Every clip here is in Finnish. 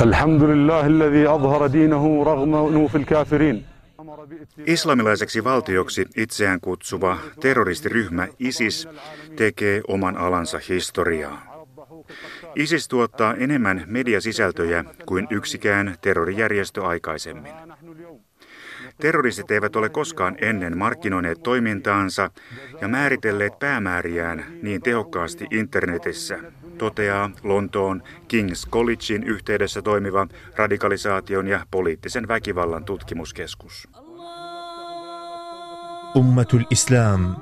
الحمد لله الذي أظهر دينه رغم أنوف الكافرين Islamilaiseksi valtioksi itseään kutsuva terroristiryhmä ISIS tekee oman alansa historiaa. ISIS tuottaa enemmän mediasisältöjä kuin yksikään terrorijärjestö aikaisemmin. Terroristit eivät ole koskaan ennen markkinoineet toimintaansa ja määritelleet päämääriään niin tehokkaasti internetissä, toteaa Lontoon King's Collegein yhteydessä toimiva radikalisaation ja poliittisen väkivallan tutkimuskeskus. Ummatul Islam,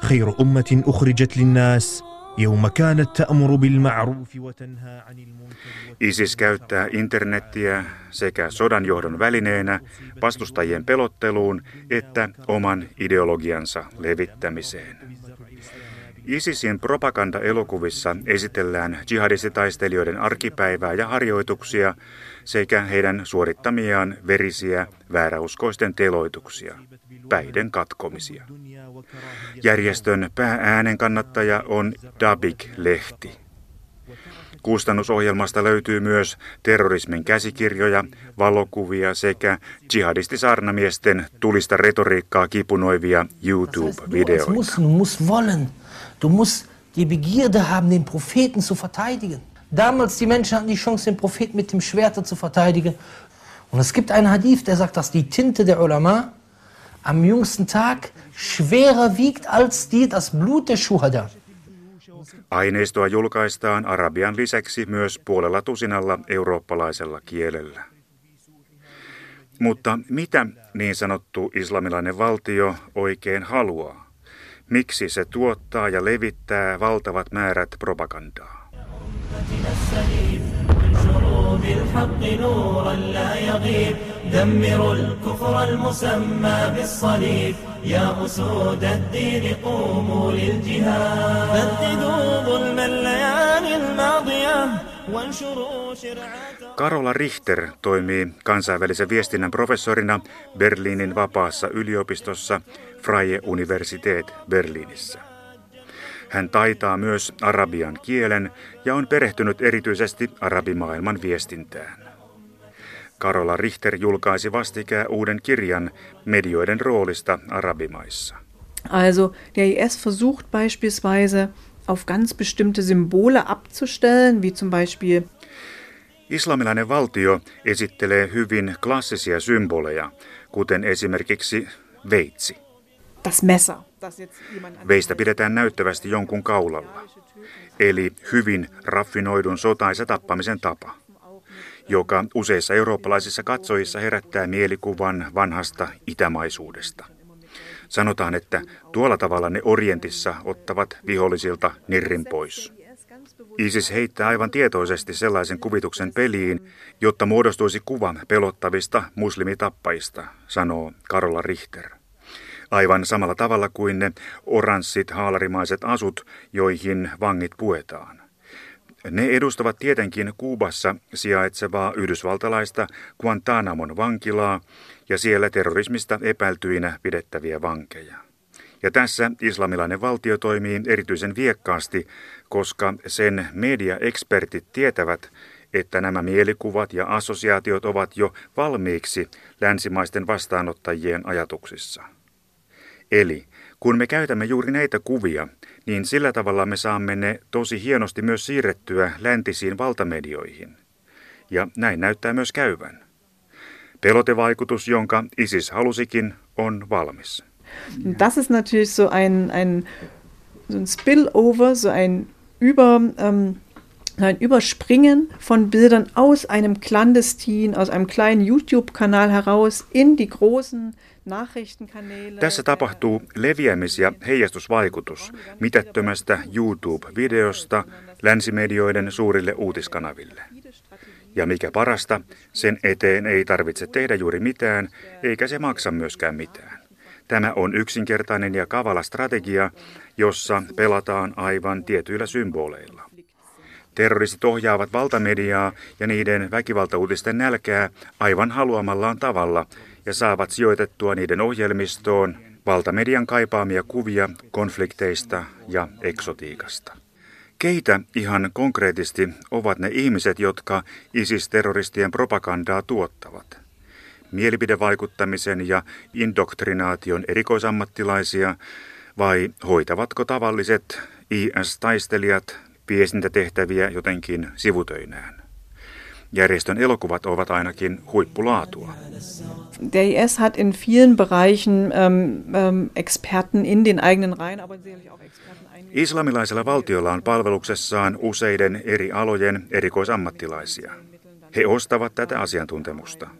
khairu ummatin ukhrijat linnas, يوم كانت تأمر بالمعروف وتنهى عن المنكر ISIS käyttää internettiä sekä sodanjohdon välineenä vastustajien pelotteluun että oman ideologiansa levittämiseen. ISISin propagandaelokuvissa esitellään jihadistitaistelijoiden arkipäivää ja harjoituksia sekä heidän suorittamiaan verisiä vääräuskoisten teloituksia, Päiden katkomisia. Järjestön päääänen kannattaja on Dabik-lehti. Kustannusohjelmasta löytyy myös terrorismin käsikirjoja, valokuvia sekä jihadistisarnamiesten tulista retoriikkaa kipunoivia YouTube-videoita. Damals die Menschen hatten die Chance, den Propheten mit dem Schwert zu verteidigen. Und es gibt einen Hadith, der sagt, dass die Tinte der Ulama am jüngsten Tag schwerer wiegt als die, das Blut der Schuhada. Aineistoa julkaistaan arabian lisäksi myös puolella tusinalla eurooppalaisella kielellä. Mutta mitä niin sanottu islamilainen valtio oikein haluaa? Miksi se tuottaa ja levittää valtavat määrät propagandaa? بالحق نورا لا يغيب دمروا الكفر المسمى بالصليب يا أسود الدين قوموا للجهاد بددوا ظلم الليالي الماضية وانشروا شرعات Karola Richter toimii kansainvälisen viestinnän professorina Berliinin vapaassa yliopistossa Freie Universität Berliinissä. Hän taitaa myös arabian kielen ja on perehtynyt erityisesti arabimaailman viestintään. Karola Richter julkaisi vastikään uuden kirjan medioiden roolista arabimaissa. Also der IS versucht beispielsweise auf ganz bestimmte Symbole abzustellen, wie zum Beispiel Islamilainen valtio esittelee hyvin klassisia symboleja, kuten esimerkiksi veitsi. Das Messer. Veistä pidetään näyttävästi jonkun kaulalla, eli hyvin raffinoidun sotaisa tappamisen tapa, joka useissa eurooppalaisissa katsojissa herättää mielikuvan vanhasta itämaisuudesta. Sanotaan, että tuolla tavalla ne Orientissa ottavat vihollisilta nirrin pois. ISIS heittää aivan tietoisesti sellaisen kuvituksen peliin, jotta muodostuisi kuva pelottavista muslimitappajista, sanoo Karola Richter aivan samalla tavalla kuin ne oranssit haalarimaiset asut, joihin vangit puetaan. Ne edustavat tietenkin Kuubassa sijaitsevaa yhdysvaltalaista Guantanamon vankilaa ja siellä terrorismista epäiltyinä pidettäviä vankeja. Ja tässä islamilainen valtio toimii erityisen viekkaasti, koska sen mediaekspertit tietävät, että nämä mielikuvat ja assosiaatiot ovat jo valmiiksi länsimaisten vastaanottajien ajatuksissa. Eli kun me käytämme juuri näitä kuvia, niin sillä tavalla me saamme ne tosi hienosti myös siirrettyä läntisiin valtamedioihin. Ja näin näyttää myös käyvän. Pelotevaikutus, jonka ISIS halusikin, on valmis. Das ist natürlich so ein, ein, so ein Spillover, so ein über, ähm, ein Überspringen von Bildern aus einem clandestin, aus einem kleinen YouTube-Kanal heraus in die großen tässä tapahtuu leviämis- ja heijastusvaikutus mitättömästä YouTube-videosta länsimedioiden suurille uutiskanaville. Ja mikä parasta, sen eteen ei tarvitse tehdä juuri mitään, eikä se maksa myöskään mitään. Tämä on yksinkertainen ja kavala strategia, jossa pelataan aivan tietyillä symboleilla. Terroristit ohjaavat valtamediaa ja niiden väkivaltauutisten nälkää aivan haluamallaan tavalla ja saavat sijoitettua niiden ohjelmistoon valtamedian kaipaamia kuvia konflikteista ja eksotiikasta. Keitä ihan konkreettisesti ovat ne ihmiset, jotka ISIS-terroristien propagandaa tuottavat? Mielipidevaikuttamisen ja indoktrinaation erikoisammattilaisia vai hoitavatko tavalliset IS-taistelijat viestintätehtäviä jotenkin sivutöinään? Järjestön elokuvat ovat ainakin huippulaatua. Der IS hat in vielen Bereichen ähm, ähm, Experten in den eigenen Reihen, aber sicherlich auch Experten Islamilaisella valtiolla on palveluksessaan useiden eri alojen erikoisammattilaisia. He ostavat tätä asiantuntemusta.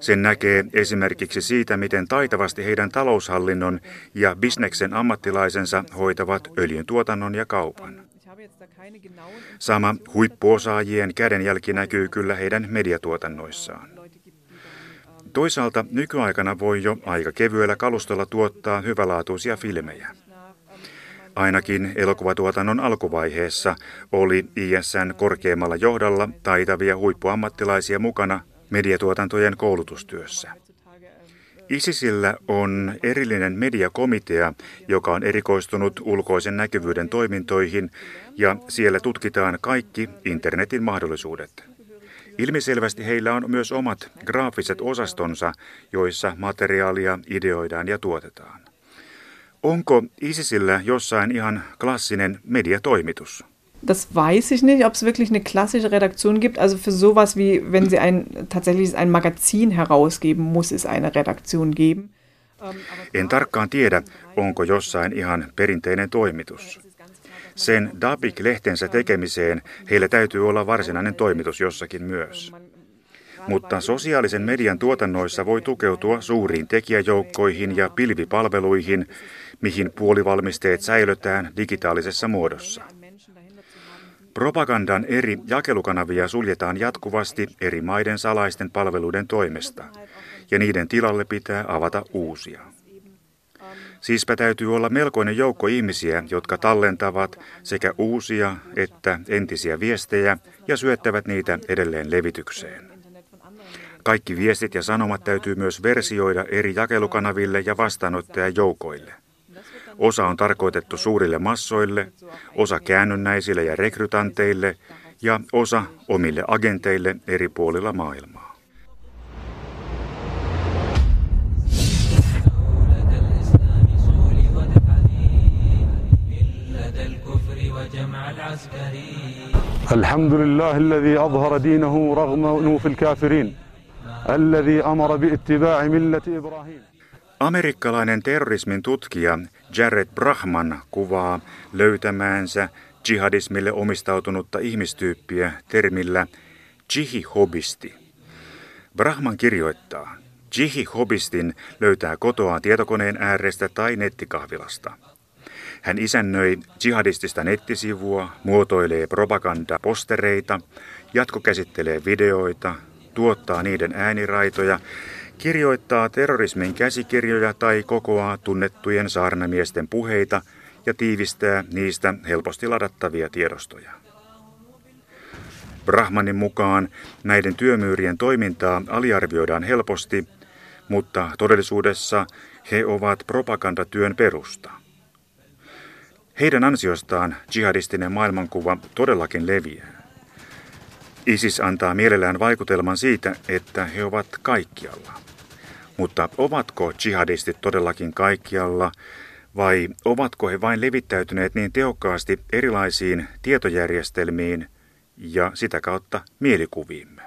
Sen näkee esimerkiksi siitä, miten taitavasti heidän taloushallinnon ja bisneksen ammattilaisensa hoitavat öljyn tuotannon ja kaupan. Sama huippuosaajien kädenjälki näkyy kyllä heidän mediatuotannoissaan. Toisaalta nykyaikana voi jo aika kevyellä kalustolla tuottaa hyvälaatuisia filmejä. Ainakin elokuvatuotannon alkuvaiheessa oli ISN korkeammalla johdolla taitavia huippuammattilaisia mukana mediatuotantojen koulutustyössä. ISISillä on erillinen mediakomitea, joka on erikoistunut ulkoisen näkyvyyden toimintoihin ja siellä tutkitaan kaikki internetin mahdollisuudet. Ilmiselvästi heillä on myös omat graafiset osastonsa, joissa materiaalia ideoidaan ja tuotetaan. Onko ISISillä jossain ihan klassinen mediatoimitus? Das weiß ich nicht, ob es wirklich eine klassische Redaktion gibt. Also für sowas wie, wenn sie ein tatsächlich ein Magazin herausgeben, muss es eine Redaktion geben. Ähm, en tarkkaan tiedä, onko jossain ihan perinteinen toimitus. Sen Dabik-lehtensä tekemiseen heillä täytyy olla varsinainen toimitus jossakin myös. Mutta sosiaalisen median tuotannoissa voi tukeutua suuriin tekijäjoukkoihin ja pilvipalveluihin, mihin puolivalmisteet säilytään digitaalisessa muodossa. Propagandan eri jakelukanavia suljetaan jatkuvasti eri maiden salaisten palveluiden toimesta, ja niiden tilalle pitää avata uusia. Siispä täytyy olla melkoinen joukko ihmisiä, jotka tallentavat sekä uusia että entisiä viestejä ja syöttävät niitä edelleen levitykseen. Kaikki viestit ja sanomat täytyy myös versioida eri jakelukanaville ja vastaanottajajoukoille. Osa on tarkoitettu suurille massoille, osa käännynnäisille ja rekrytanteille ja osa omille agenteille eri puolilla maailmaa. الحمد لله الذي أظهر دينه رغم أنوف الكافرين الذي أمر باتباع ملة إبراهيم Amerikkalainen terrorismin tutkija Jared Brahman kuvaa löytämäänsä jihadismille omistautunutta ihmistyyppiä termillä jihi-hobisti. Brahman kirjoittaa, jihi-hobistin löytää kotoa tietokoneen äärestä tai nettikahvilasta. Hän isännöi jihadistista nettisivua, muotoilee propagandapostereita, jatkokäsittelee videoita, tuottaa niiden ääniraitoja kirjoittaa terrorismin käsikirjoja tai kokoaa tunnettujen saarnamiesten puheita ja tiivistää niistä helposti ladattavia tiedostoja. Brahmanin mukaan näiden työmyyrien toimintaa aliarvioidaan helposti, mutta todellisuudessa he ovat propagandatyön perusta. Heidän ansiostaan jihadistinen maailmankuva todellakin leviää. ISIS antaa mielellään vaikutelman siitä, että he ovat kaikkialla. Mutta ovatko jihadistit todellakin kaikkialla vai ovatko he vain levittäytyneet niin tehokkaasti erilaisiin tietojärjestelmiin ja sitä kautta mielikuviimme?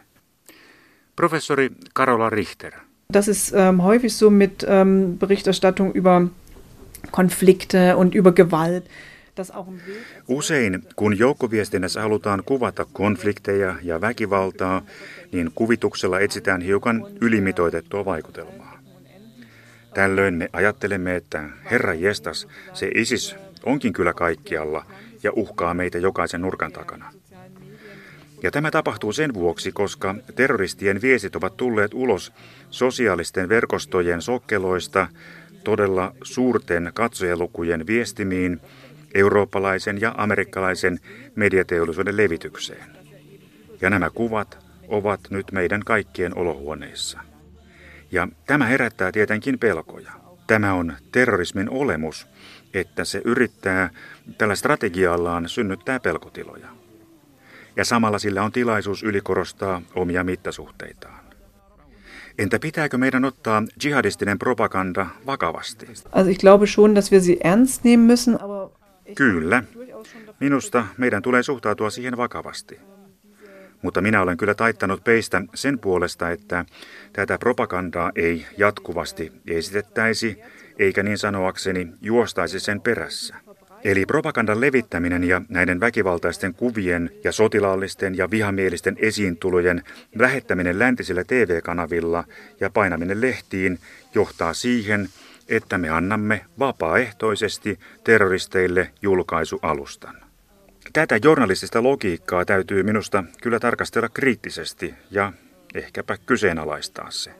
Professori Karola Richter. Das ist ähm, häufig so mit ähm, Berichterstattung über Konflikte und über Gewalt. Usein, kun joukkoviestinnässä halutaan kuvata konflikteja ja väkivaltaa, niin kuvituksella etsitään hiukan ylimitoitettua vaikutelmaa. Tällöin me ajattelemme, että Herra Jestas, se ISIS onkin kyllä kaikkialla ja uhkaa meitä jokaisen nurkan takana. Ja tämä tapahtuu sen vuoksi, koska terroristien viestit ovat tulleet ulos sosiaalisten verkostojen sokkeloista todella suurten katsojalukujen viestimiin eurooppalaisen ja amerikkalaisen mediateollisuuden levitykseen. Ja nämä kuvat ovat nyt meidän kaikkien olohuoneissa. Ja tämä herättää tietenkin pelkoja. Tämä on terrorismin olemus, että se yrittää tällä strategiallaan synnyttää pelkotiloja. Ja samalla sillä on tilaisuus ylikorostaa omia mittasuhteitaan. Entä pitääkö meidän ottaa jihadistinen propaganda vakavasti? Kyllä. Minusta meidän tulee suhtautua siihen vakavasti. Mutta minä olen kyllä taittanut peistä sen puolesta, että tätä propagandaa ei jatkuvasti esitettäisi, eikä niin sanoakseni juostaisi sen perässä. Eli propagandan levittäminen ja näiden väkivaltaisten kuvien ja sotilaallisten ja vihamielisten esiintulojen lähettäminen läntisillä TV-kanavilla ja painaminen lehtiin johtaa siihen, että me annamme vapaaehtoisesti terroristeille julkaisualustan. Tätä journalistista logiikkaa täytyy minusta kyllä tarkastella kriittisesti ja ehkäpä kyseenalaistaa se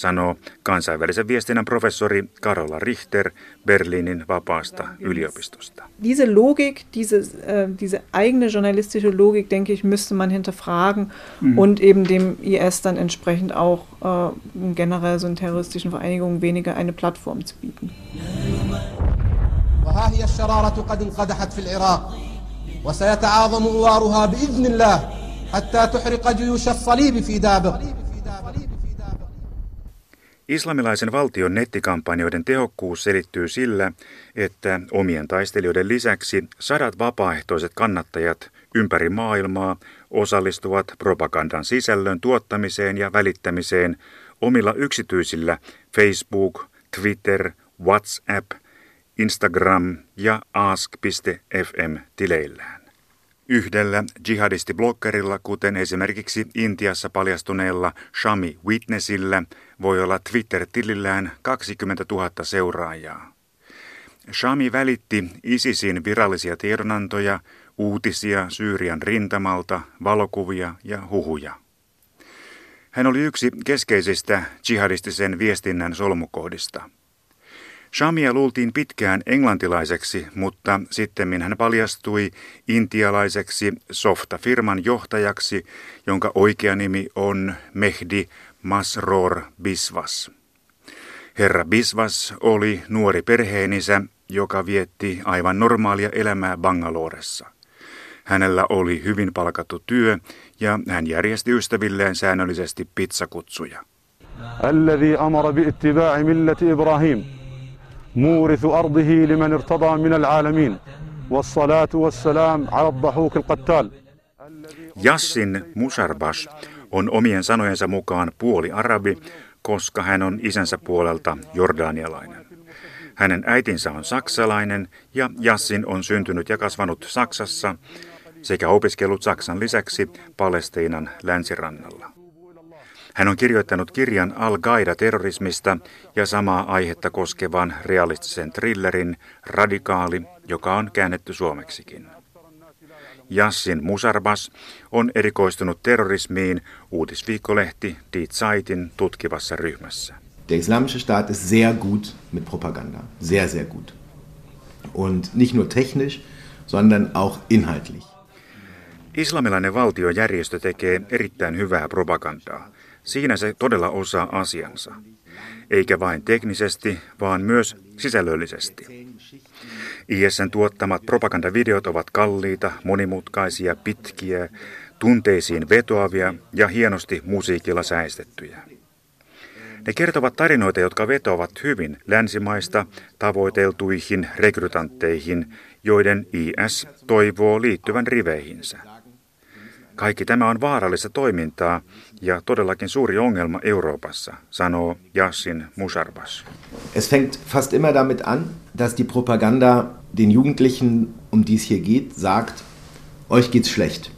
sanoo kansainvälisen viestinnän professori Karola Richter Berliinin vapaasta yliopistosta. diese Logik, diese, äh, diese eigene journalistische Logik, denke ich, müsste man hinterfragen und eben dem IS dann entsprechend auch äh, generell so einen terroristischen Vereinigungen weniger eine Plattform zu bieten. وها هي الشرارة قد انقدحت في العراق وسيتعاظم أوارها بإذن الله حتى تحرق جيوش الصليب في دابق Islamilaisen valtion nettikampanjoiden tehokkuus selittyy sillä, että omien taistelijoiden lisäksi sadat vapaaehtoiset kannattajat ympäri maailmaa osallistuvat propagandan sisällön tuottamiseen ja välittämiseen omilla yksityisillä Facebook, Twitter, WhatsApp, Instagram ja ask.fm-tileillään. Yhdellä jihadistiblokkerilla, kuten esimerkiksi Intiassa paljastuneella Shami Witnessillä, voi olla Twitter-tilillään 20 000 seuraajaa. Shami välitti ISISin virallisia tiedonantoja, uutisia Syyrian rintamalta, valokuvia ja huhuja. Hän oli yksi keskeisistä jihadistisen viestinnän solmukohdista. Shamia luultiin pitkään englantilaiseksi, mutta sitten hän paljastui intialaiseksi softa-firman johtajaksi, jonka oikea nimi on Mehdi Masror Biswas. Herra Biswas oli nuori perheenisä, joka vietti aivan normaalia elämää Bangaloressa. Hänellä oli hyvin palkattu työ ja hän järjesti ystävilleen säännöllisesti pizzakutsuja. الذي أمر باتباع ملة إبراهيم مورث أرضه لمن ارتضى من العالمين والصلاة والسلام على الضحوك القتال Jassin Musarbas on omien sanojensa mukaan puoli arabi, koska hän on isänsä puolelta jordanialainen. Hänen äitinsä on saksalainen ja Jassin on syntynyt ja kasvanut Saksassa sekä opiskellut Saksan lisäksi Palestiinan länsirannalla. Hän on kirjoittanut kirjan Al-Qaida terrorismista ja samaa aihetta koskevan realistisen thrillerin Radikaali, joka on käännetty suomeksikin. Yassin Musarbas on erikoistunut terrorismiin uutisviikkolehti Die Zeitin tutkivassa ryhmässä. Der Islamische Staat ist sehr gut mit Propaganda. Sehr, sehr gut. Und nicht nur technisch, sondern auch inhaltlich. Islamilainen valtiojärjestö tekee erittäin hyvää propagandaa. Siinä se todella osaa asiansa. Eikä vain teknisesti, vaan myös sisällöllisesti. ISN tuottamat propagandavideot ovat kalliita, monimutkaisia, pitkiä, tunteisiin vetoavia ja hienosti musiikilla säestettyjä. Ne kertovat tarinoita, jotka vetoavat hyvin länsimaista tavoiteltuihin rekrytantteihin, joiden IS toivoo liittyvän riveihinsä. Kaikki tämä on vaarallista toimintaa ja todellakin suuri ongelma Euroopassa, sanoo Yassin Musarbas. Es fängt fast immer damit an, dass die Propaganda den Jugendlichen, um die es hier geht, sagt, euch geht's schlecht.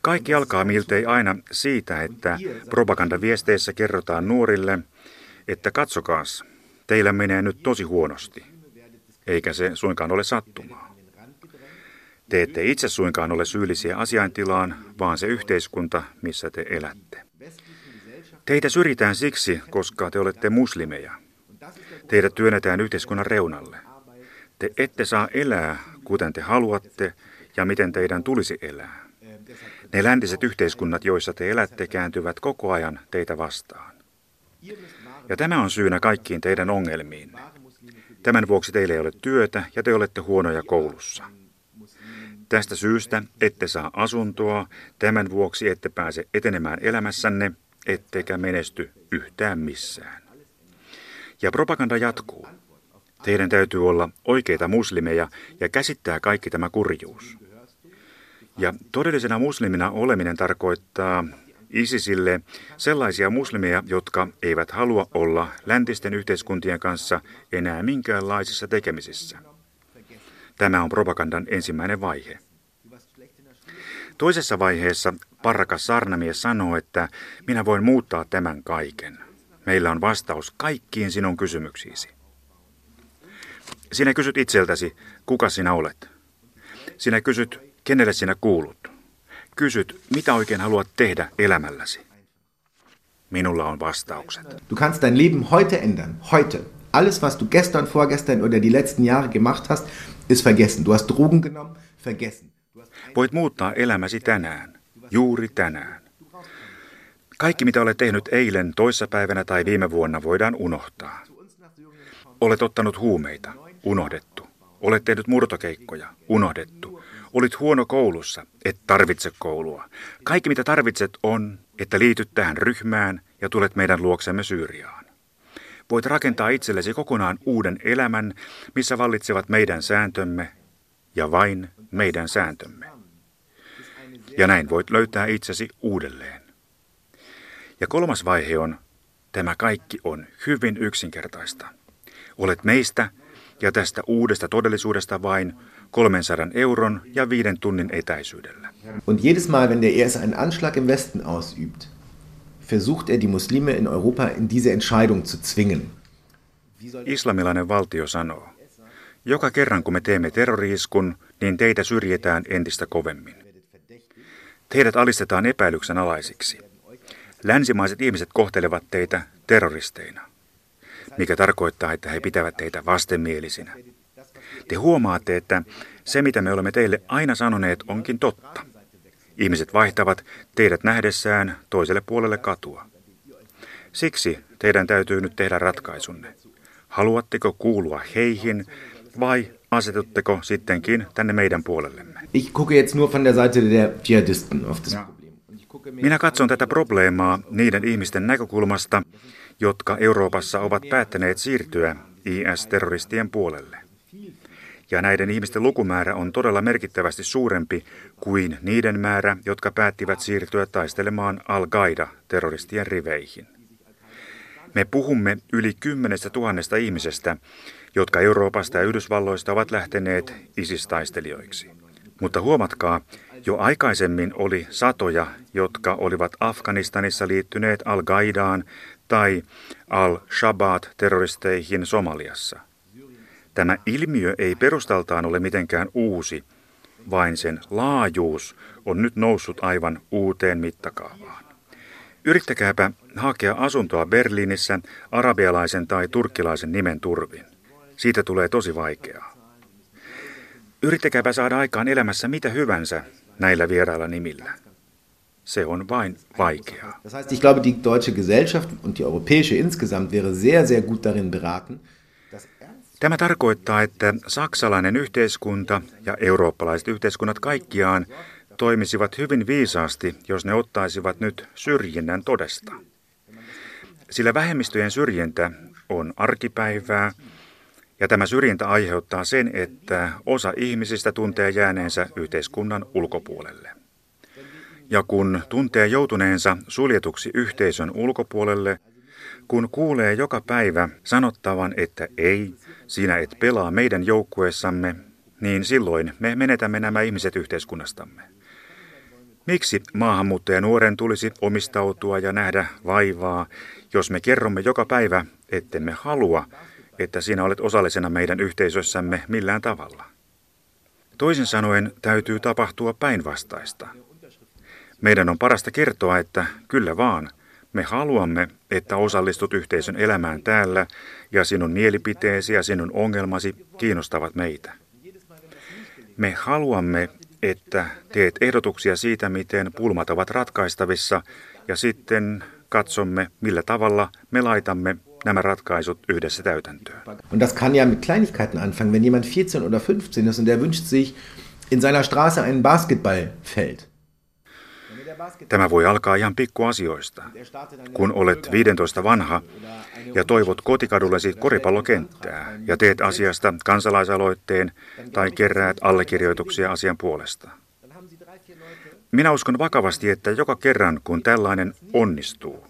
Kaikki alkaa miltei aina siitä, että propagandaviesteissä kerrotaan nuorille, että katsokaas, teillä menee nyt tosi huonosti. Eikä se suinkaan ole sattumaa. Te ette itse suinkaan ole syyllisiä asiaintilaan, vaan se yhteiskunta, missä te elätte. Teitä syrjitään siksi, koska te olette muslimeja. Teidät työnnetään yhteiskunnan reunalle. Te ette saa elää, kuten te haluatte ja miten teidän tulisi elää. Ne läntiset yhteiskunnat, joissa te elätte, kääntyvät koko ajan teitä vastaan. Ja tämä on syynä kaikkiin teidän ongelmiinne. Tämän vuoksi teillä ei ole työtä ja te olette huonoja koulussa. Tästä syystä ette saa asuntoa, tämän vuoksi ette pääse etenemään elämässänne, ettekä menesty yhtään missään. Ja propaganda jatkuu. Teidän täytyy olla oikeita muslimeja ja käsittää kaikki tämä kurjuus. Ja todellisena muslimina oleminen tarkoittaa ISISille sellaisia muslimeja, jotka eivät halua olla läntisten yhteiskuntien kanssa enää minkäänlaisissa tekemisissä. Tämä on propagandan ensimmäinen vaihe. Toisessa vaiheessa parrakas saarnamies sanoo, että minä voin muuttaa tämän kaiken. Meillä on vastaus kaikkiin sinun kysymyksiisi. Sinä kysyt itseltäsi, kuka sinä olet. Sinä kysyt, kenelle sinä kuulut. Kysyt, mitä oikein haluat tehdä elämälläsi. Minulla on vastaukset. Du kannst dein Leben heute ändern. Heute. Alles, was du gestern, vorgestern oder die letzten Jahre gemacht hast, ist vergessen. Du hast Drogen genommen, vergessen. Voit muuttaa elämäsi tänään, juuri tänään. Kaikki, mitä olet tehnyt eilen, toissapäivänä tai viime vuonna, voidaan unohtaa. Olet ottanut huumeita, unohdettu. Olet tehnyt murtokeikkoja, unohdettu. Olit huono koulussa, et tarvitse koulua. Kaikki mitä tarvitset on, että liityt tähän ryhmään ja tulet meidän luoksemme Syyriaan. Voit rakentaa itsellesi kokonaan uuden elämän, missä vallitsevat meidän sääntömme ja vain meidän sääntömme. Ja näin voit löytää itsesi uudelleen. Ja kolmas vaihe on, tämä kaikki on hyvin yksinkertaista. Olet meistä ja tästä uudesta todellisuudesta vain 300 euron ja viiden tunnin etäisyydellä. Und jedes Mal, wenn der IS einen Anschlag im Westen ausübt, versucht er die Muslime in Europa in diese Entscheidung zu zwingen. Islamilainen valtio sanoo, joka kerran kun me teemme terroriiskun, niin teitä syrjitään entistä kovemmin. Teidät alistetaan epäilyksen alaisiksi. Länsimaiset ihmiset kohtelevat teitä terroristeina, mikä tarkoittaa, että he pitävät teitä vastenmielisinä. Te huomaatte, että se mitä me olemme teille aina sanoneet onkin totta. Ihmiset vaihtavat teidät nähdessään toiselle puolelle katua. Siksi teidän täytyy nyt tehdä ratkaisunne. Haluatteko kuulua heihin vai asetutteko sittenkin tänne meidän puolellemme? Ich gucke jetzt nur von der Seite der Dschihadisten auf das Problem. Minä katson tätä probleemaa niiden ihmisten näkökulmasta, jotka Euroopassa ovat päättäneet siirtyä IS-terroristien puolelle. Ja näiden ihmisten lukumäärä on todella merkittävästi suurempi kuin niiden määrä, jotka päättivät siirtyä taistelemaan Al-Qaida-terroristien riveihin. Me puhumme yli kymmenestä tuhannesta ihmisestä, jotka Euroopasta ja Yhdysvalloista ovat lähteneet ISIS-taistelijoiksi. Mutta huomatkaa, jo aikaisemmin oli satoja, jotka olivat Afganistanissa liittyneet Al-Qaidaan tai Al-Shabaat-terroristeihin Somaliassa. Tämä ilmiö ei perustaltaan ole mitenkään uusi, vain sen laajuus on nyt noussut aivan uuteen mittakaavaan. Yrittäkääpä hakea asuntoa Berliinissä arabialaisen tai turkkilaisen nimen turvin. Siitä tulee tosi vaikeaa. Yrittäkääpä saada aikaan elämässä mitä hyvänsä näillä vierailla nimillä. Se on vain vaikeaa. Das heißt, ich glaube, die deutsche Gesellschaft und die europäische insgesamt wäre sehr, sehr gut darin beraten, Tämä tarkoittaa, että saksalainen yhteiskunta ja eurooppalaiset yhteiskunnat kaikkiaan toimisivat hyvin viisaasti, jos ne ottaisivat nyt syrjinnän todesta. Sillä vähemmistöjen syrjintä on arkipäivää, ja tämä syrjintä aiheuttaa sen, että osa ihmisistä tuntee jääneensä yhteiskunnan ulkopuolelle. Ja kun tuntee joutuneensa suljetuksi yhteisön ulkopuolelle, kun kuulee joka päivä sanottavan, että ei, sinä et pelaa meidän joukkueessamme, niin silloin me menetämme nämä ihmiset yhteiskunnastamme. Miksi maahanmuuttaja nuoren tulisi omistautua ja nähdä vaivaa, jos me kerromme joka päivä, ettemme halua, että sinä olet osallisena meidän yhteisössämme millään tavalla? Toisin sanoen täytyy tapahtua päinvastaista. Meidän on parasta kertoa, että kyllä vaan, me haluamme, että osallistut yhteisön elämään täällä ja sinun mielipiteesi ja sinun ongelmasi kiinnostavat meitä. Me haluamme, että teet ehdotuksia siitä, miten pulmat ovat ratkaistavissa ja sitten katsomme, millä tavalla me laitamme nämä ratkaisut yhdessä täytäntöön. Und das kann ja mit Kleinigkeiten anfangen. Wenn jemand 14 oder 15 ist und der wünscht sich in seiner Straße ein Basketballfeld. Tämä voi alkaa ihan pikkuasioista. Kun olet 15 vanha ja toivot kotikadullesi koripallokenttää ja teet asiasta kansalaisaloitteen tai keräät allekirjoituksia asian puolesta. Minä uskon vakavasti, että joka kerran kun tällainen onnistuu,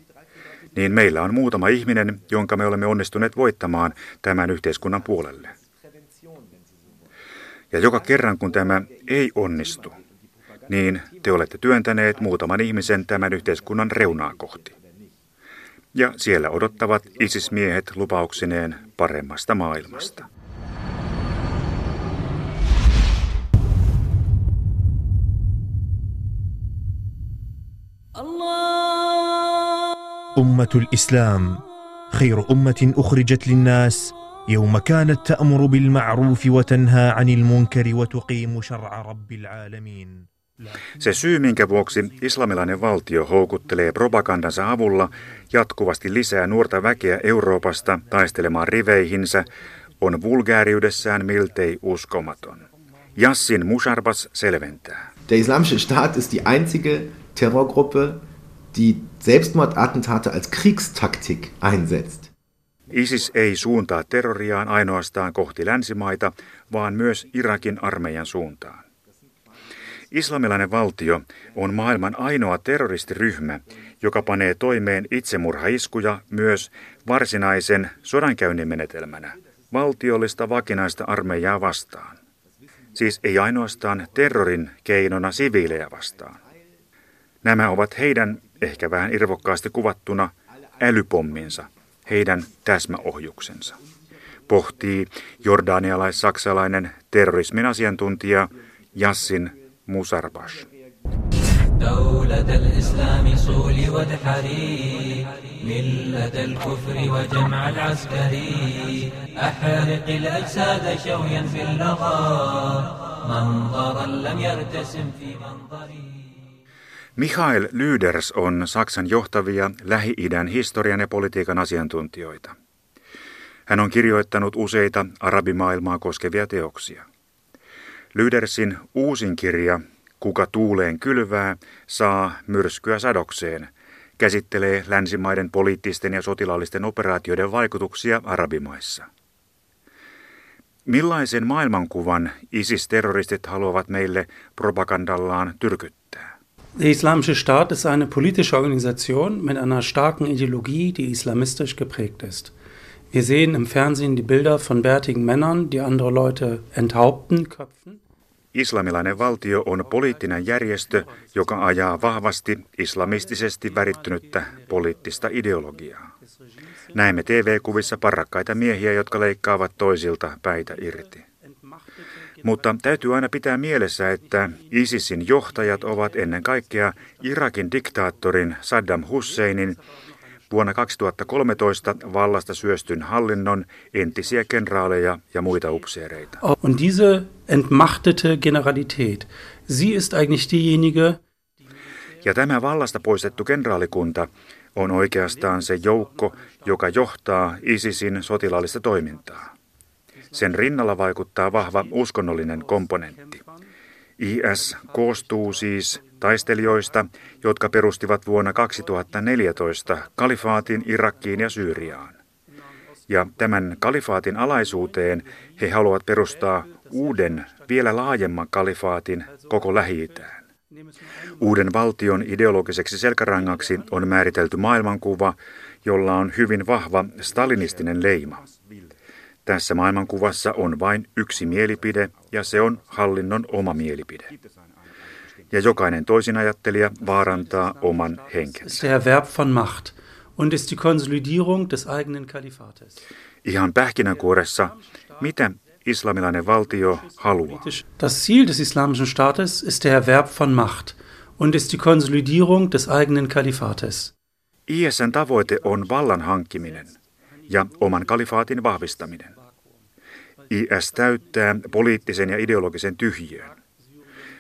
niin meillä on muutama ihminen, jonka me olemme onnistuneet voittamaan tämän yhteiskunnan puolelle. Ja joka kerran kun tämä ei onnistu, niin te olette työntäneet muutaman ihmisen tämän yhteiskunnan reunaa kohti. Ja siellä odottavat ISIS-miehet lupauksineen paremmasta maailmasta. أمة الإسلام خير أمة أخرجت للناس يوم كانت تأمر بالمعروف وتنهى عن المنكر وتقيم شرع رب العالمين Se syy, minkä vuoksi islamilainen valtio houkuttelee propagandansa avulla jatkuvasti lisää nuorta väkeä Euroopasta taistelemaan riveihinsä, on vulgaariudessaan miltei uskomaton. Jassin Musarbas selventää. Der Islamische Staat ist die einzige Terrorgruppe, die Selbstmordattentate als Kriegstaktik einsetzt. ISIS ei suuntaa terroriaan ainoastaan kohti länsimaita, vaan myös Irakin armeijan suuntaan. Islamilainen valtio on maailman ainoa terroristiryhmä, joka panee toimeen itsemurhaiskuja myös varsinaisen sodankäynnin menetelmänä, valtiollista vakinaista armeijaa vastaan. Siis ei ainoastaan terrorin keinona siviilejä vastaan. Nämä ovat heidän, ehkä vähän irvokkaasti kuvattuna, älypomminsa, heidän täsmäohjuksensa. Pohtii jordanialais-saksalainen terrorismin asiantuntija Jassin Musarbash. دولة الإسلام صول وادحري ملة الكفر وجمع العسكري أحرق الأجساد شويا في اللغى منظرا لم يرتسم في منظري Michael Lyders on Saksan johtavia Lähi-idän historian ja politiikan asiantuntijoita. Hän on kirjoittanut useita arabimaailmaa koskevia teoksia. Lydersin uusin kirja Kuka tuuleen kylvää, saa myrskyä sadokseen, käsittelee länsimaiden poliittisten ja sotilaallisten operaatioiden vaikutuksia arabimaissa. Millaisen maailmankuvan ISIS-terroristit haluavat meille propagandallaan tyrkyttää? Der Islamische Staat ist eine politische Organisation mit einer starken Ideologie, die islamistisch geprägt ist. Wir sehen im Fernsehen die Bilder von bärtigen Männern, die andere Leute enthaupten, köpfen. Islamilainen valtio on poliittinen järjestö, joka ajaa vahvasti islamistisesti värittynyttä poliittista ideologiaa. Näemme TV-kuvissa parrakkaita miehiä, jotka leikkaavat toisilta päitä irti. Mutta täytyy aina pitää mielessä, että ISISin johtajat ovat ennen kaikkea Irakin diktaattorin Saddam Husseinin vuonna 2013 vallasta syöstyn hallinnon entisiä kenraaleja ja muita upseereita. Und diese entmachtete Generalität, sie ist eigentlich diejenige, ja tämä vallasta poistettu kenraalikunta on oikeastaan se joukko, joka johtaa ISISin sotilaallista toimintaa. Sen rinnalla vaikuttaa vahva uskonnollinen komponentti. IS koostuu siis taistelijoista, jotka perustivat vuonna 2014 kalifaatin Irakkiin ja Syyriaan. Ja tämän kalifaatin alaisuuteen he haluavat perustaa uuden, vielä laajemman kalifaatin koko lähi. Uuden valtion ideologiseksi selkärangaksi on määritelty maailmankuva, jolla on hyvin vahva stalinistinen leima. Tässä maailmankuvassa on vain yksi mielipide ja se on hallinnon oma mielipide. Ja jokainen toisinajattelija vaarantaa oman henkensä. Der Erwerb von Macht und ist die Konsolidierung des eigenen Kalifates. Ihan pähkinänkuoressa, mitä islamilainen valtio haluaa? Das Ziel des islamischen Staates ist der Erwerb von Macht und ist die Konsolidierung des eigenen Kalifates. ISN tavoite on vallan hankkiminen ja oman kalifaatin vahvistaminen. IS täyttää poliittisen ja ideologisen tyhjiön,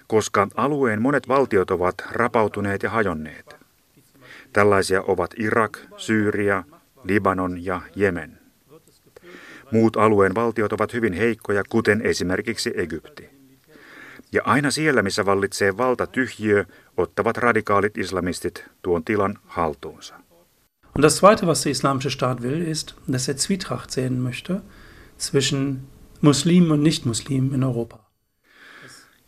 koska alueen monet valtiot ovat rapautuneet ja hajonneet. Tällaisia ovat Irak, Syyria, Libanon ja Jemen. Muut alueen valtiot ovat hyvin heikkoja, kuten esimerkiksi Egypti. Ja aina siellä, missä vallitsee valtatyhjiö, ottavat radikaalit islamistit tuon tilan haltuunsa. Und das Zweite, was der Islamische Staat will, ist, dass er Zwietracht sehen möchte zwischen Muslimen und Nicht-Muslimen in Europa.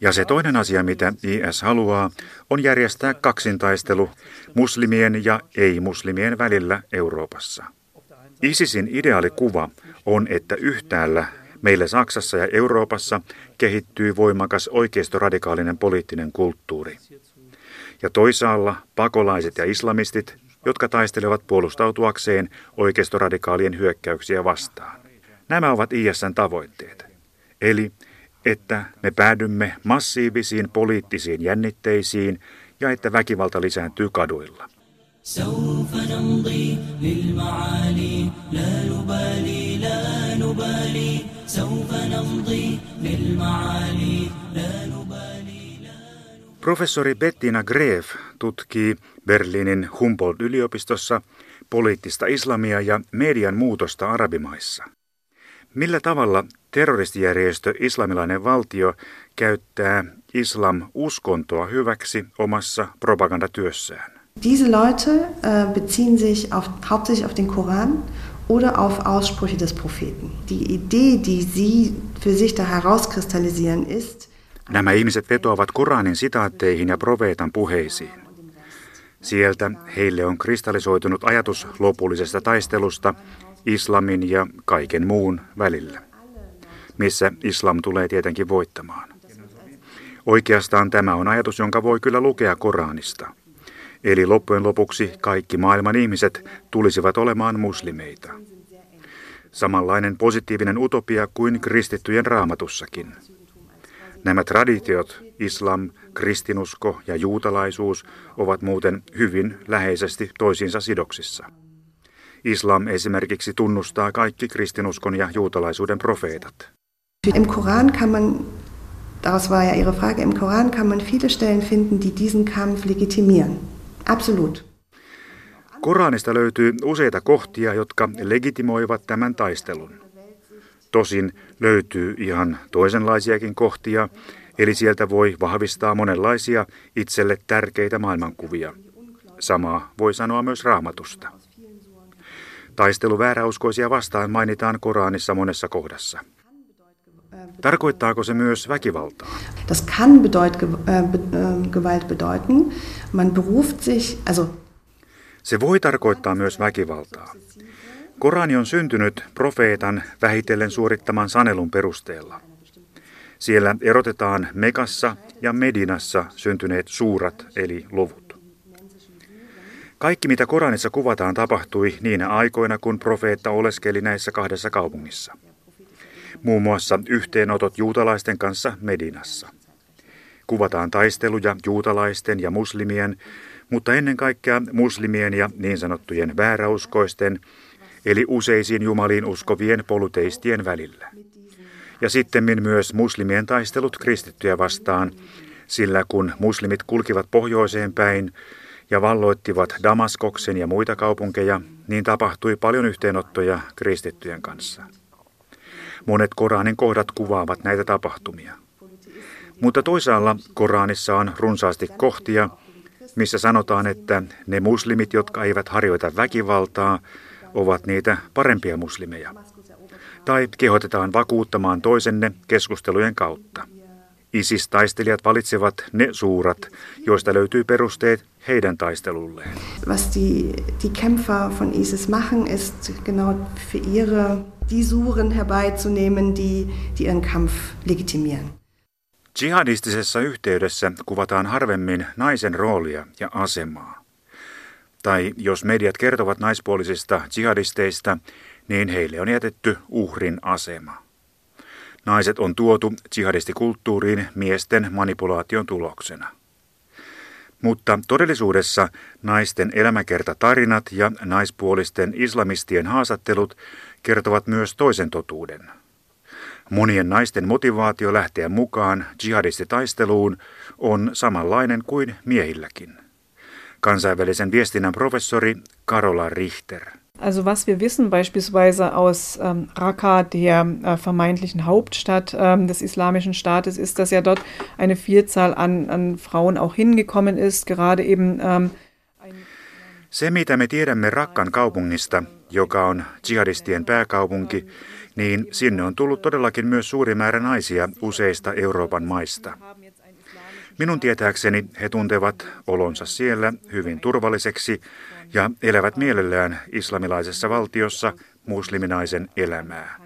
Ja se toinen asia, mitä IS haluaa, on järjestää kaksintaistelu muslimien ja ei-muslimien välillä Euroopassa. ISISin ideaalikuva on, että yhtäällä meillä Saksassa ja Euroopassa kehittyy voimakas oikeistoradikaalinen poliittinen kulttuuri. Ja toisaalla pakolaiset ja islamistit, jotka taistelevat puolustautuakseen oikeistoradikaalien hyökkäyksiä vastaan. Nämä ovat ISN tavoitteet. Eli että me päädymme massiivisiin poliittisiin jännitteisiin ja että väkivalta lisääntyy kaduilla. سوف نمضي للمعالي لا نبالي لا نبالي سوف نمضي للمعالي لا نبالي Professori Bettina Greef tutkii Berliinin Humboldt-yliopistossa poliittista islamia ja median muutosta arabimaissa. Millä tavalla terroristijärjestö Islamilainen valtio käyttää islam-uskontoa hyväksi omassa propagandatyössään? Diese Leute äh, beziehen sich auf, hauptsächlich auf den Koran oder auf Aussprüche des Propheten. Die Idee, die sie für sich da herauskristallisieren, ist... Nämä ihmiset vetoavat Koranin sitaatteihin ja profeetan puheisiin. Sieltä heille on kristallisoitunut ajatus lopullisesta taistelusta islamin ja kaiken muun välillä, missä islam tulee tietenkin voittamaan. Oikeastaan tämä on ajatus, jonka voi kyllä lukea Koranista. Eli loppujen lopuksi kaikki maailman ihmiset tulisivat olemaan muslimeita. Samanlainen positiivinen utopia kuin kristittyjen raamatussakin. Nämä traditiot, islam, kristinusko ja juutalaisuus, ovat muuten hyvin läheisesti toisiinsa sidoksissa. Islam esimerkiksi tunnustaa kaikki kristinuskon ja juutalaisuuden profeetat. Im Koran kann man, daraus war ja Ihre Frage, im Koran kann man viele Stellen finden, die diesen Kampf legitimieren. Absolut. Koranista löytyy useita kohtia, jotka legitimoivat tämän taistelun. Tosin löytyy ihan toisenlaisiakin kohtia, eli sieltä voi vahvistaa monenlaisia itselle tärkeitä maailmankuvia. Samaa voi sanoa myös raamatusta. Taistelu vääräuskoisia vastaan mainitaan Koranissa monessa kohdassa. Tarkoittaako se myös väkivaltaa? Das kann bedeut, äh, Gewalt bedeuten. Man beruft sich, also se voi tarkoittaa myös väkivaltaa. Korani on syntynyt profeetan vähitellen suorittaman sanelun perusteella. Siellä erotetaan Mekassa ja Medinassa syntyneet suurat eli luvut. Kaikki, mitä Koranissa kuvataan, tapahtui niinä aikoina, kun profeetta oleskeli näissä kahdessa kaupungissa. Muun muassa yhteenotot juutalaisten kanssa Medinassa. Kuvataan taisteluja juutalaisten ja muslimien, mutta ennen kaikkea muslimien ja niin sanottujen vääräuskoisten, eli useisiin jumaliin uskovien poluteistien välillä. Ja sitten myös muslimien taistelut kristittyjä vastaan, sillä kun muslimit kulkivat pohjoiseen päin, ja valloittivat Damaskoksen ja muita kaupunkeja, niin tapahtui paljon yhteenottoja kristittyjen kanssa. Monet Koranin kohdat kuvaavat näitä tapahtumia. Mutta toisaalla Koranissa on runsaasti kohtia, missä sanotaan, että ne muslimit, jotka eivät harjoita väkivaltaa, ovat niitä parempia muslimeja. Tai kehotetaan vakuuttamaan toisenne keskustelujen kautta. ISIS-taistelijat valitsevat ne suurat, joista löytyy perusteet heidän taistelulleen. Was die, die Kämpfer von ISIS machen, ist genau für ihre die Suren herbeizunehmen, die, die ihren Kampf legitimieren. Jihadistisessa yhteydessä kuvataan harvemmin naisen roolia ja asemaa. Tai jos mediat kertovat naispuolisista jihadisteista, niin heille on jätetty uhrin asema. Naiset on tuotu jihadistikulttuuriin miesten manipulaation tuloksena. Mutta todellisuudessa naisten elämäkertatarinat ja naispuolisten islamistien haastattelut kertovat myös toisen totuuden. Monien naisten motivaatio lähteä mukaan jihadistitaisteluun on samanlainen kuin miehilläkin. Kansainvälisen viestinnän professori Karola Richter. Also was wir wissen beispielsweise aus ähm, Raqqa, der äh, vermeintlichen Hauptstadt ähm, des Islamischen Staates, ist, dass ja dort eine Vielzahl an, an Frauen auch hingekommen ist, gerade eben ähm, Se, mitä me tiedämme Rakkan kaupungista, joka on jihadistien pääkaupunki, niin sinne on tullut todellakin myös suuri määrä naisia useista Euroopan maista. Minun tietääkseni he tuntevat olonsa siellä hyvin turvalliseksi ja elävät mielellään islamilaisessa valtiossa musliminaisen elämää,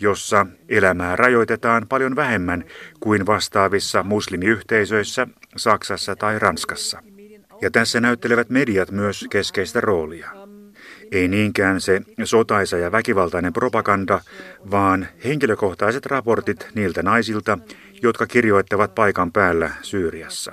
jossa elämää rajoitetaan paljon vähemmän kuin vastaavissa muslimiyhteisöissä Saksassa tai Ranskassa. Ja tässä näyttelevät mediat myös keskeistä roolia. Ei niinkään se sotaisa ja väkivaltainen propaganda, vaan henkilökohtaiset raportit niiltä naisilta, jotka kirjoittavat paikan päällä Syyriassa.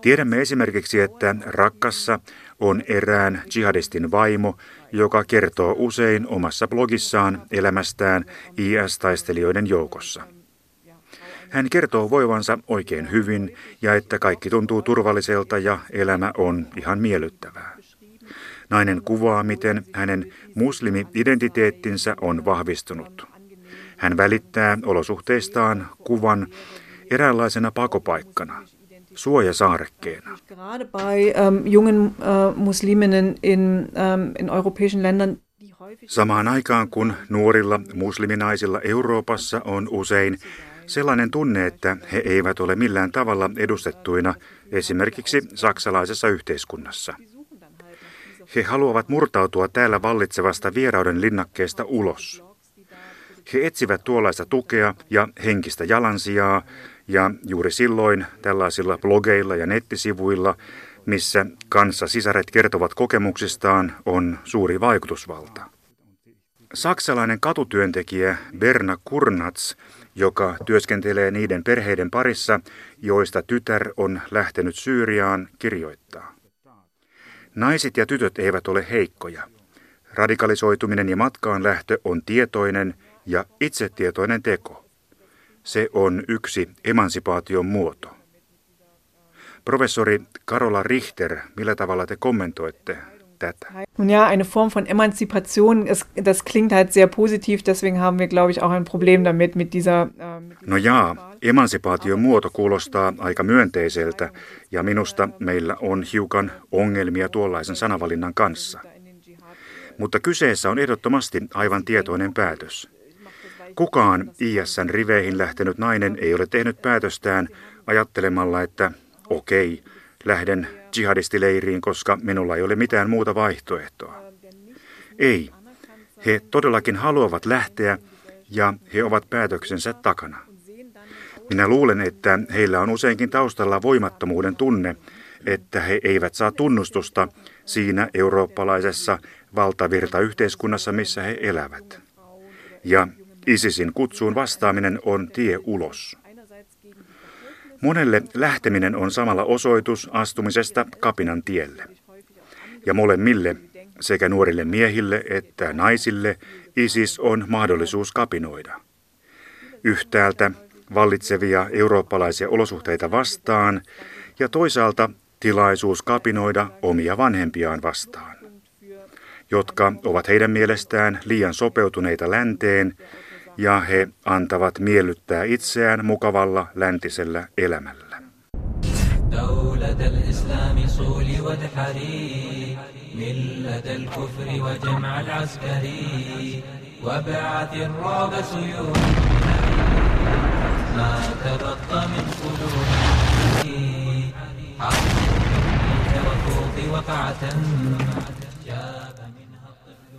Tiedämme esimerkiksi, että Rakkassa on erään jihadistin vaimo, joka kertoo usein omassa blogissaan elämästään IS-taistelijoiden joukossa. Hän kertoo voivansa oikein hyvin ja että kaikki tuntuu turvalliselta ja elämä on ihan miellyttävää. Nainen kuvaa, miten hänen muslimi-identiteettinsä on vahvistunut. Hän välittää olosuhteistaan kuvan eräänlaisena pakopaikkana, suojasaarekkeena. Ähm, äh, ähm, Samaan aikaan kun nuorilla musliminaisilla Euroopassa on usein sellainen tunne, että he eivät ole millään tavalla edustettuina esimerkiksi saksalaisessa yhteiskunnassa. He haluavat murtautua täällä vallitsevasta vierauden linnakkeesta ulos. He etsivät tuollaista tukea ja henkistä jalansijaa, ja juuri silloin tällaisilla blogeilla ja nettisivuilla, missä kanssa sisaret kertovat kokemuksistaan, on suuri vaikutusvalta. Saksalainen katutyöntekijä Berna Kurnats, joka työskentelee niiden perheiden parissa, joista tytär on lähtenyt Syyriaan, kirjoittaa. Naiset ja tytöt eivät ole heikkoja. Radikalisoituminen ja matkaan lähtö on tietoinen ja itsetietoinen teko. Se on yksi emansipaation muoto. Professori Karola Richter, millä tavalla te kommentoitte tätä? Nun ja, eine Form von Emanzipation, es, das klingt halt sehr positiv, deswegen haben wir, glaube ich, auch ein Problem damit, mit dieser... Äh, no jaa, emansipaation muoto kuulostaa aika myönteiseltä, ja minusta meillä on hiukan ongelmia tuollaisen sanavalinnan kanssa. Mutta kyseessä on ehdottomasti aivan tietoinen päätös. Kukaan ISN riveihin lähtenyt nainen ei ole tehnyt päätöstään ajattelemalla, että okei, lähden jihadistileiriin, koska minulla ei ole mitään muuta vaihtoehtoa. Ei, he todellakin haluavat lähteä ja he ovat päätöksensä takana. Minä luulen, että heillä on useinkin taustalla voimattomuuden tunne, että he eivät saa tunnustusta siinä eurooppalaisessa valtavirtayhteiskunnassa, missä he elävät. Ja ISISin kutsuun vastaaminen on tie ulos. Monelle lähteminen on samalla osoitus astumisesta kapinan tielle. Ja molemmille, sekä nuorille miehille että naisille, ISIS on mahdollisuus kapinoida. Yhtäältä vallitsevia eurooppalaisia olosuhteita vastaan ja toisaalta tilaisuus kapinoida omia vanhempiaan vastaan, jotka ovat heidän mielestään liian sopeutuneita länteen ja he antavat miellyttää itseään mukavalla läntisellä elämällä.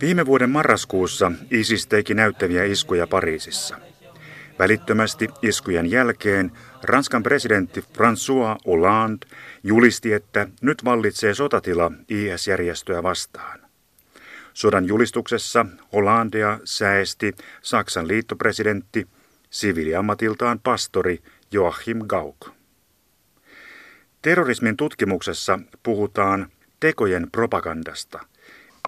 Viime vuoden marraskuussa ISIS teki näyttäviä iskuja Pariisissa. Välittömästi iskujen jälkeen Ranskan presidentti François Hollande julisti, että nyt vallitsee sotatila IS-järjestöä vastaan. Sodan julistuksessa Hollandea säesti Saksan liittopresidentti, siviiliammatiltaan pastori Joachim Gauck. Terrorismin tutkimuksessa puhutaan tekojen propagandasta –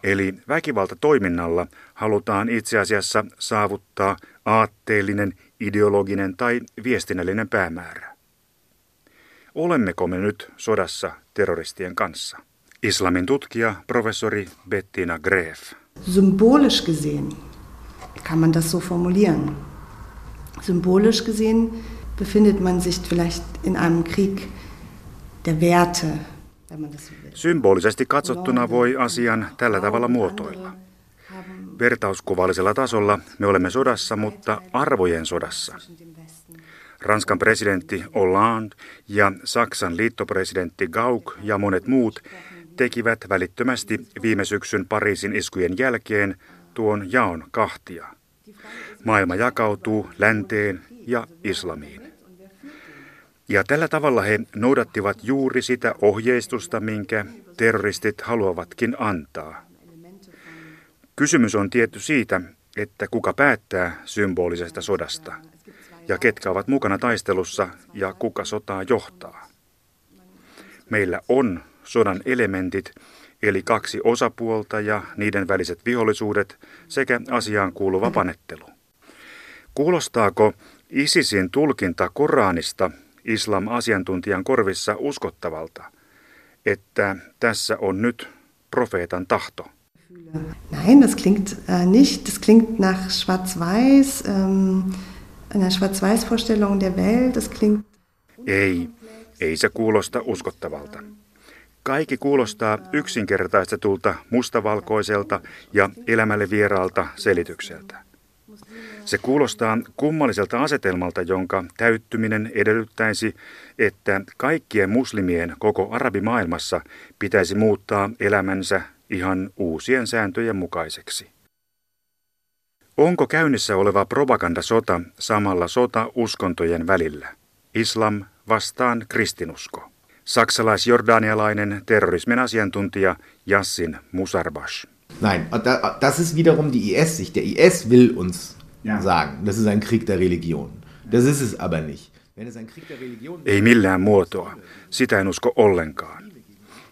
Eli väkivaltatoiminnalla halutaan itse asiassa saavuttaa aatteellinen, ideologinen tai viestinnällinen päämäärä. Olemmeko me nyt sodassa terroristien kanssa? Islamin tutkija professori Bettina Greff. Symbolisch gesehen kann man das so formulieren. Symbolisch gesehen befindet man sich vielleicht in einem Krieg der Werte, Symbolisesti katsottuna voi asian tällä tavalla muotoilla. Vertauskuvallisella tasolla me olemme sodassa, mutta arvojen sodassa. Ranskan presidentti Hollande ja Saksan liittopresidentti Gauck ja monet muut tekivät välittömästi viime syksyn Pariisin iskujen jälkeen tuon jaon kahtia. Maailma jakautuu länteen ja islamiin. Ja tällä tavalla he noudattivat juuri sitä ohjeistusta, minkä terroristit haluavatkin antaa. Kysymys on tietty siitä, että kuka päättää symbolisesta sodasta ja ketkä ovat mukana taistelussa ja kuka sotaa johtaa. Meillä on sodan elementit, eli kaksi osapuolta ja niiden väliset vihollisuudet sekä asiaan kuuluva panettelu. Kuulostaako ISISin tulkinta Koranista islam-asiantuntijan korvissa uskottavalta, että tässä on nyt profeetan tahto? Nein, das klingt äh, nicht. Das klingt nach Schwarz-Weiß, ähm, einer Schwarz-Weiß-Vorstellung der Welt. Das klingt. Ei, ei se kuulosta uskottavalta. Kaikki kuulostaa yksinkertaistetulta, mustavalkoiselta ja elämälle vieraalta selitykseltä. Se kuulostaa kummalliselta asetelmalta, jonka täyttyminen edellyttäisi, että kaikkien muslimien koko arabimaailmassa pitäisi muuttaa elämänsä ihan uusien sääntöjen mukaiseksi. Onko käynnissä oleva propagandasota samalla sota uskontojen välillä? Islam vastaan kristinusko. Saksalais-jordanialainen terrorismin asiantuntija Yassin Musarbash. Nein, das ist wiederum die IS-Sicht. Der IS will uns ja. sagen, das ist ein Krieg der Religion. Das ist es aber nicht. Ei millään muotoa. Sitä en usko ollenkaan.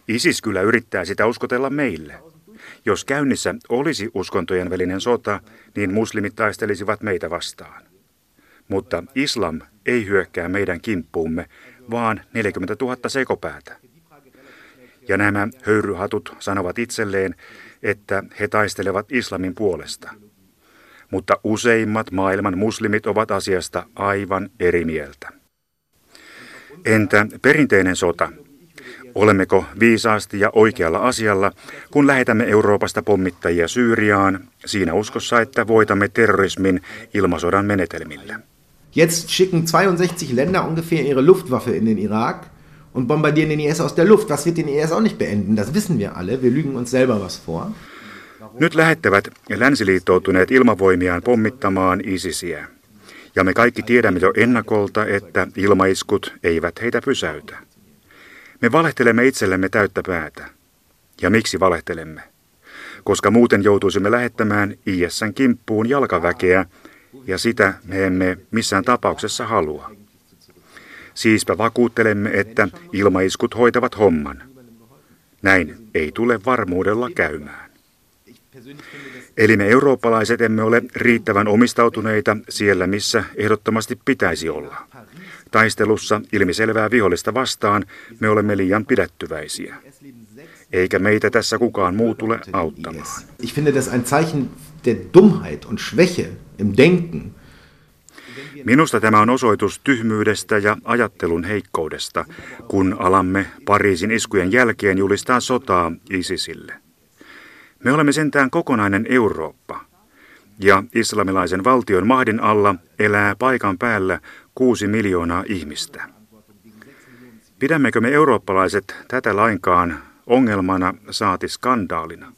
ISIS kyllä yrittää sitä uskotella meille. Jos käynnissä olisi uskontojen välinen sota, niin muslimit taistelisivat meitä vastaan. Mutta islam ei hyökkää meidän kimppuumme, vaan 40 000 sekopäätä. Ja nämä höyryhatut sanovat itselleen, että he taistelevat islamin puolesta. Mutta useimmat maailman muslimit ovat asiasta aivan eri mieltä. Entä perinteinen sota? Olemmeko viisaasti ja oikealla asialla, kun lähetämme Euroopasta pommittajia Syyriaan, siinä uskossa, että voitamme terrorismin ilmasodan menetelmillä? Jetzt schicken 62 Länder ungefähr ihre Luftwaffe in den Irak und bombardieren den IS aus der Luft. Das wird den IS auch nicht beenden, das wissen wir alle. Wir lügen uns selber was vor. Nyt lähettävät länsiliittoutuneet ilmavoimiaan pommittamaan ISISiä. Ja me kaikki tiedämme jo ennakolta, että ilmaiskut eivät heitä pysäytä. Me valehtelemme itsellemme täyttä päätä. Ja miksi valehtelemme? Koska muuten joutuisimme lähettämään ISN kimppuun jalkaväkeä, ja sitä me emme missään tapauksessa halua. Siispä vakuuttelemme, että ilmaiskut hoitavat homman. Näin ei tule varmuudella käymään. Eli me eurooppalaiset emme ole riittävän omistautuneita siellä, missä ehdottomasti pitäisi olla. Taistelussa ilmiselvää vihollista vastaan me olemme liian pidättyväisiä. Eikä meitä tässä kukaan muu tule auttamaan. Ich finde das ein Zeichen der Dummheit und Schwäche im Denken. Minusta tämä on osoitus tyhmyydestä ja ajattelun heikkoudesta, kun alamme Pariisin iskujen jälkeen julistaa sotaa ISISille. Me olemme sentään kokonainen Eurooppa, ja islamilaisen valtion mahdin alla elää paikan päällä kuusi miljoonaa ihmistä. Pidämmekö me eurooppalaiset tätä lainkaan ongelmana saati skandaalina?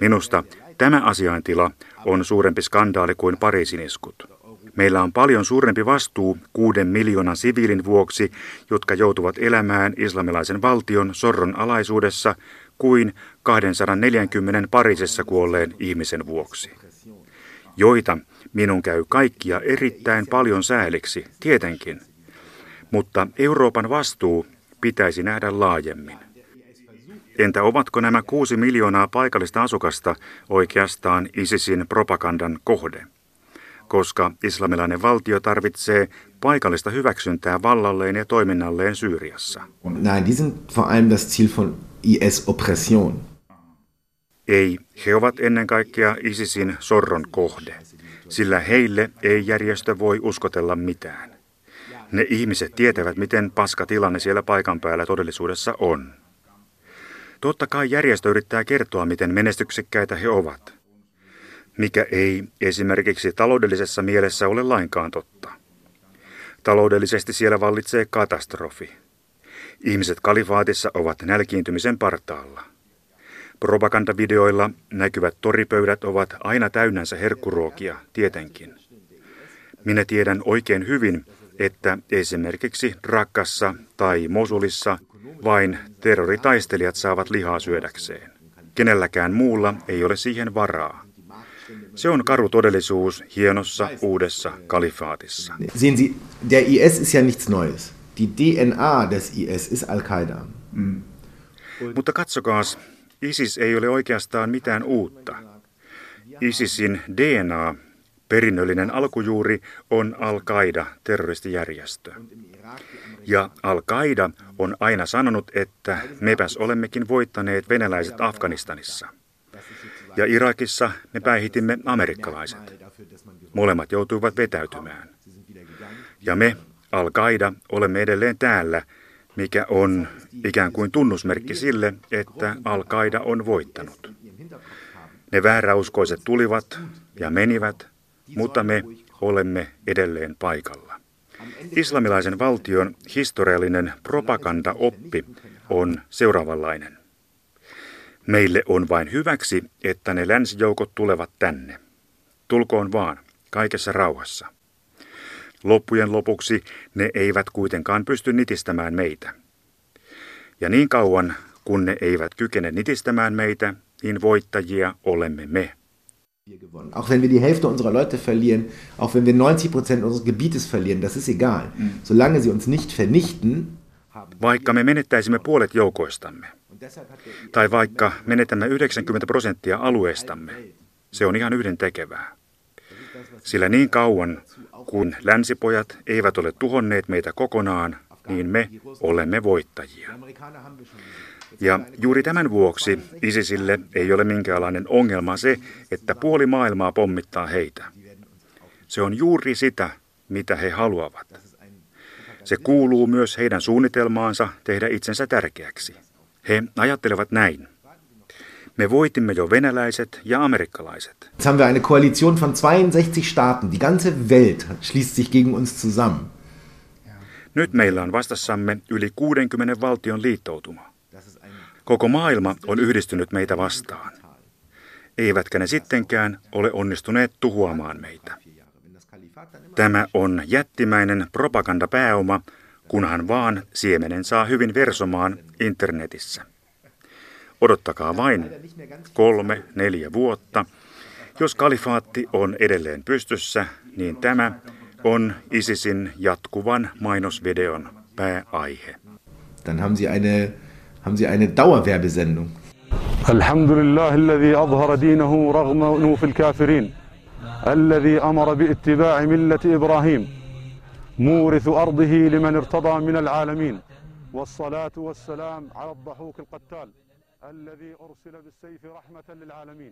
Minusta tämä asiaintila on suurempi skandaali kuin Pariisin iskut. Meillä on paljon suurempi vastuu kuuden miljoonan siviilin vuoksi, jotka joutuvat elämään islamilaisen valtion sorron alaisuudessa kuin 240 Pariisissa kuolleen ihmisen vuoksi. Joita minun käy kaikkia erittäin paljon sääliksi, tietenkin. Mutta Euroopan vastuu pitäisi nähdä laajemmin. Entä ovatko nämä kuusi miljoonaa paikallista asukasta oikeastaan ISISin propagandan kohde? Koska islamilainen valtio tarvitsee paikallista hyväksyntää vallalleen ja toiminnalleen Syyriassa. Nein, die sind vor allem das Ziel von IS-Oppression. Ei, he ovat ennen kaikkea ISISin sorron kohde, sillä heille ei järjestö voi uskotella mitään. Ne ihmiset tietävät, miten paska tilanne siellä paikan päällä todellisuudessa on. Totta kai järjestö yrittää kertoa, miten menestyksekkäitä he ovat, mikä ei esimerkiksi taloudellisessa mielessä ole lainkaan totta. Taloudellisesti siellä vallitsee katastrofi. Ihmiset kalifaatissa ovat nälkiintymisen partaalla. Propagandavideoilla näkyvät toripöydät ovat aina täynnänsä herkkuruokia, tietenkin. Minä tiedän oikein hyvin, että esimerkiksi Rakkassa tai Mosulissa vain terroritaistelijat saavat lihaa syödäkseen. Kenelläkään muulla ei ole siihen varaa. Se on karu todellisuus hienossa uudessa kalifaatissa. Sehen Sie, der IS ist ja nichts Neues. Die DNA des IS ist Al-Qaida. Mm. Mutta katsokaas, ISIS ei ole oikeastaan mitään uutta. ISISin DNA, perinnöllinen alkujuuri, on Al-Qaida, terroristijärjestö. Ja Al-Qaida on aina sanonut, että mepäs olemmekin voittaneet venäläiset Afganistanissa. Ja Irakissa me päihitimme amerikkalaiset. Molemmat joutuivat vetäytymään. Ja me, Al-Qaida, olemme edelleen täällä, mikä on ikään kuin tunnusmerkki sille, että Al-Qaida on voittanut. Ne vääräuskoiset tulivat ja menivät, mutta me olemme edelleen paikalla. Islamilaisen valtion historiallinen propagandaoppi on seuraavanlainen. Meille on vain hyväksi, että ne länsijoukot tulevat tänne. Tulkoon vaan, kaikessa rauhassa. Loppujen lopuksi ne eivät kuitenkaan pysty nitistämään meitä. Ja niin kauan, kun ne eivät kykene nitistämään meitä, niin voittajia olemme me. Auch wenn wir die Hälfte unserer Leute verlieren, auch wenn wir 90 Prozent unseres Gebietes verlieren, das ist egal. Solange sie uns nicht vernichten, vaikka me menettäisimme puolet joukoistamme, tai vaikka menetämme 90 prosenttia alueestamme, se on ihan yhden tekevää. Sillä niin kauan, kun länsipojat eivät ole tuhonneet meitä kokonaan, niin me olemme voittajia. Ja juuri tämän vuoksi ISISille ei ole minkäänlainen ongelma se, että puoli maailmaa pommittaa heitä. Se on juuri sitä, mitä he haluavat. Se kuuluu myös heidän suunnitelmaansa tehdä itsensä tärkeäksi. He ajattelevat näin. Me voitimme jo venäläiset ja amerikkalaiset. Jetzt haben wir eine Koalition von 62 Staaten. Die ganze Welt schließt sich gegen uns zusammen. Nyt meillä on vastassamme yli 60 valtion liittoutuma. Koko maailma on yhdistynyt meitä vastaan. Eivätkä ne sittenkään ole onnistuneet tuhoamaan meitä. Tämä on jättimäinen propagandapääoma, kunhan vaan siemenen saa hyvin versomaan internetissä. Odottakaa vain kolme, neljä vuotta. Jos kalifaatti on edelleen pystyssä, niin tämä on ISISin jatkuvan mainosvideon pääaihe. Dann haben Sie eine, haben Sie eine Dauerwerbesendung. الحمد لله الذي أظهر دينه رغم أنوف الكافرين الذي أمر باتباع ملة إبراهيم مورث أرضه لمن ارتضى من العالمين والصلاة والسلام على الضحوك القتال الذي أرسل بالسيف رحمة للعالمين.